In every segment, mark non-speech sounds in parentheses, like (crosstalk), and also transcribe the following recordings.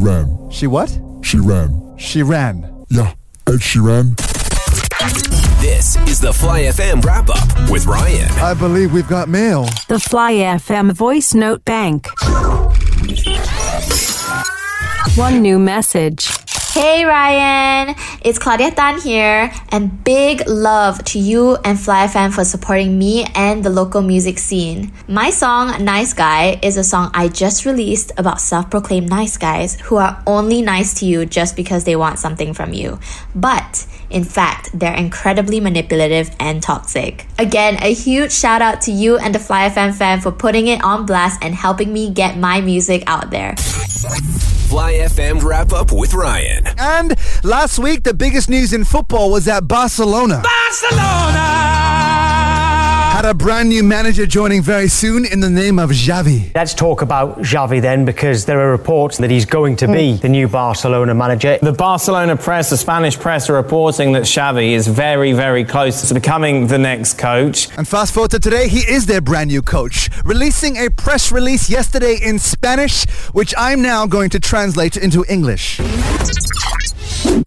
ran. She what? She ran. She ran. Yeah, Ed Sheeran. This is the Fly FM wrap up with Ryan. I believe we've got mail. The Fly FM voice note bank. One new message. Hey Ryan, it's Claudia Tan here, and big love to you and Fly FM for supporting me and the local music scene. My song Nice Guy is a song I just released about self proclaimed nice guys who are only nice to you just because they want something from you. But in fact, they're incredibly manipulative and toxic. Again, a huge shout out to you and the Fly FM fan for putting it on blast and helping me get my music out there. Fly FM wrap up with Ryan. And last week, the biggest news in football was at Barcelona. Barcelona. Had a brand new manager joining very soon in the name of Xavi. Let's talk about Xavi then, because there are reports that he's going to be the new Barcelona manager. The Barcelona press, the Spanish press, are reporting that Xavi is very, very close to becoming the next coach. And fast forward to today, he is their brand new coach, releasing a press release yesterday in Spanish, which I'm now going to translate into English.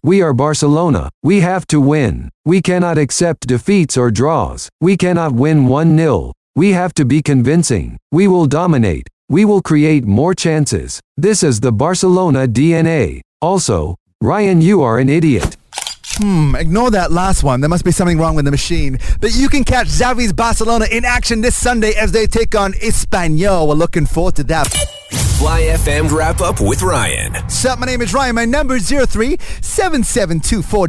We are Barcelona. We have to win. We cannot accept defeats or draws. We cannot win 1 0. We have to be convincing. We will dominate. We will create more chances. This is the Barcelona DNA. Also, Ryan, you are an idiot. Hmm, ignore that last one. There must be something wrong with the machine. But you can catch Xavi's Barcelona in action this Sunday as they take on Espanyol. We're looking forward to that. Fly FM wrap up with Ryan. Sup, my name is Ryan. My number is 03 7724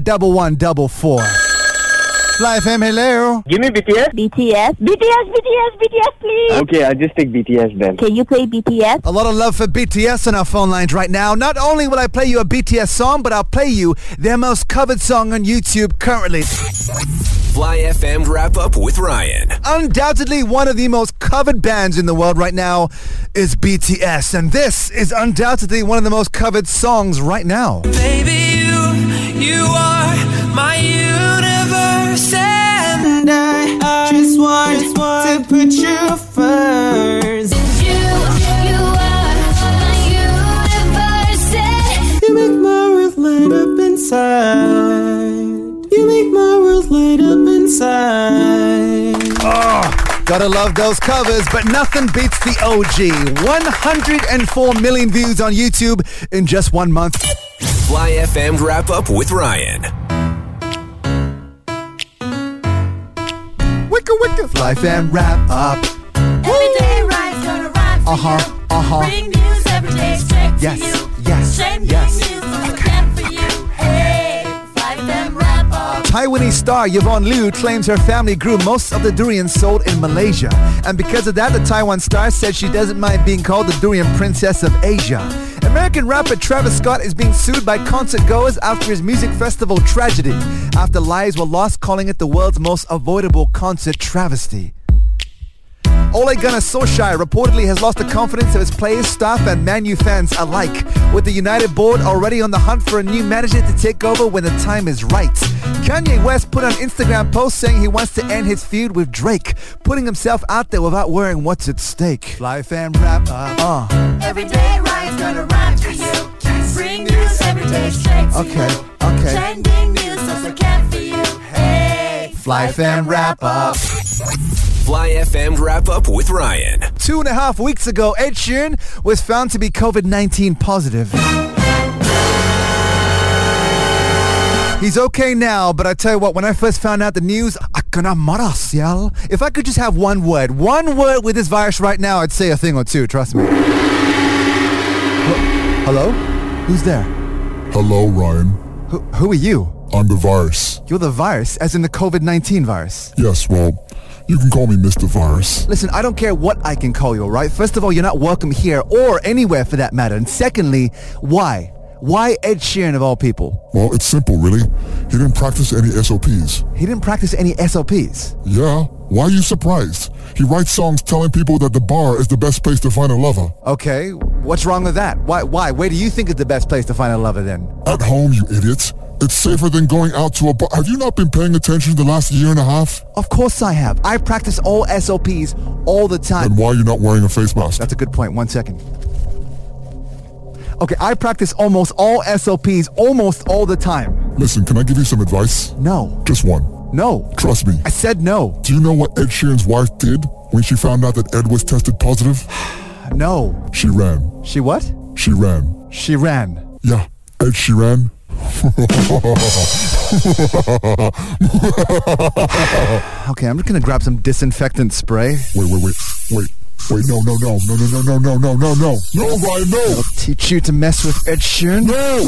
Fly FM, hello. Give me BTS. BTS, BTS, BTS, BTS, please. Okay, I'll just take BTS then. Can you play BTS? A lot of love for BTS on our phone lines right now. Not only will I play you a BTS song, but I'll play you their most covered song on YouTube currently. Fly FM wrap up with Ryan. Undoubtedly, one of the most covered bands in the world right now is BTS, and this is undoubtedly one of the most covered songs right now. Baby, you, you are my universe, and I just want to put you first. You make my world light up inside. Inside. Oh, gotta love those covers, but nothing beats the OG. 104 million views on YouTube in just one month. Fly FM wrap up with Ryan. Wicka wicka. Fly fan wrap up. Every day, Ryan's gonna ride for Uh huh. you. Uh huh. Bring news every day straight Yes, to you. Taiwanese star Yvonne Liu claims her family grew most of the durians sold in Malaysia. And because of that, the Taiwan star said she doesn't mind being called the durian princess of Asia. American rapper Travis Scott is being sued by concert goers after his music festival tragedy, after lives were lost calling it the world's most avoidable concert travesty. Ole Gunnar Solskjaer reportedly has lost the confidence of his players, staff, and Manu fans alike, with the United board already on the hunt for a new manager to take over when the time is right. Kanye West put an Instagram post saying he wants to end his feud with Drake, putting himself out there without worrying what's at stake. Fly fan rap, uh, uh. Every day, Ryan's gonna ride for you. Bring news every day straight to Okay, you. okay. Trending news on the can for you. Hey, Fly fan wrap up. Fly FM wrap up with Ryan. Two and a half weeks ago, Ed Sheeran was found to be COVID-19 positive. He's okay now, but I tell you what, when I first found out the news, I gonna maras, y'all. If I could just have one word, one word with this virus right now, I'd say a thing or two, trust me. Hello? Who's there? Hello, Ryan. Who, who are you? I'm the virus. You're the virus, as in the COVID-19 virus. Yes, well, you can call me Mr. Virus. Listen, I don't care what I can call you, all right? First of all, you're not welcome here or anywhere for that matter. And secondly, why? Why Ed Sheeran of all people? Well, it's simple, really. He didn't practice any SOPs. He didn't practice any SOPs. Yeah, why are you surprised? He writes songs telling people that the bar is the best place to find a lover. Okay, what's wrong with that? Why? Why? Where do you think is the best place to find a lover then? At home, you idiots. It's safer than going out to a bar. Have you not been paying attention the last year and a half? Of course I have. I practice all SOPs all the time. Then why are you not wearing a face mask? That's a good point. One second. Okay, I practice almost all SOPs almost all the time. Listen, can I give you some advice? No. Just one. No. Trust me. I said no. Do you know what Ed Sheeran's wife did when she found out that Ed was tested positive? (sighs) No. She ran. She what? She ran. She ran. Yeah, Ed Sheeran. Okay, I'm just gonna grab some disinfectant spray. Wait, wait, wait, wait, wait! No, no, no, no, no, no, no, no, no, no, no, no, Ryan, no! Teach you to mess with Ed Sheeran? No!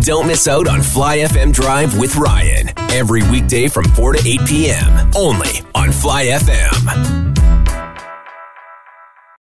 Don't miss out on Fly FM Drive with Ryan every weekday from 4 to 8 p.m. only on Fly FM.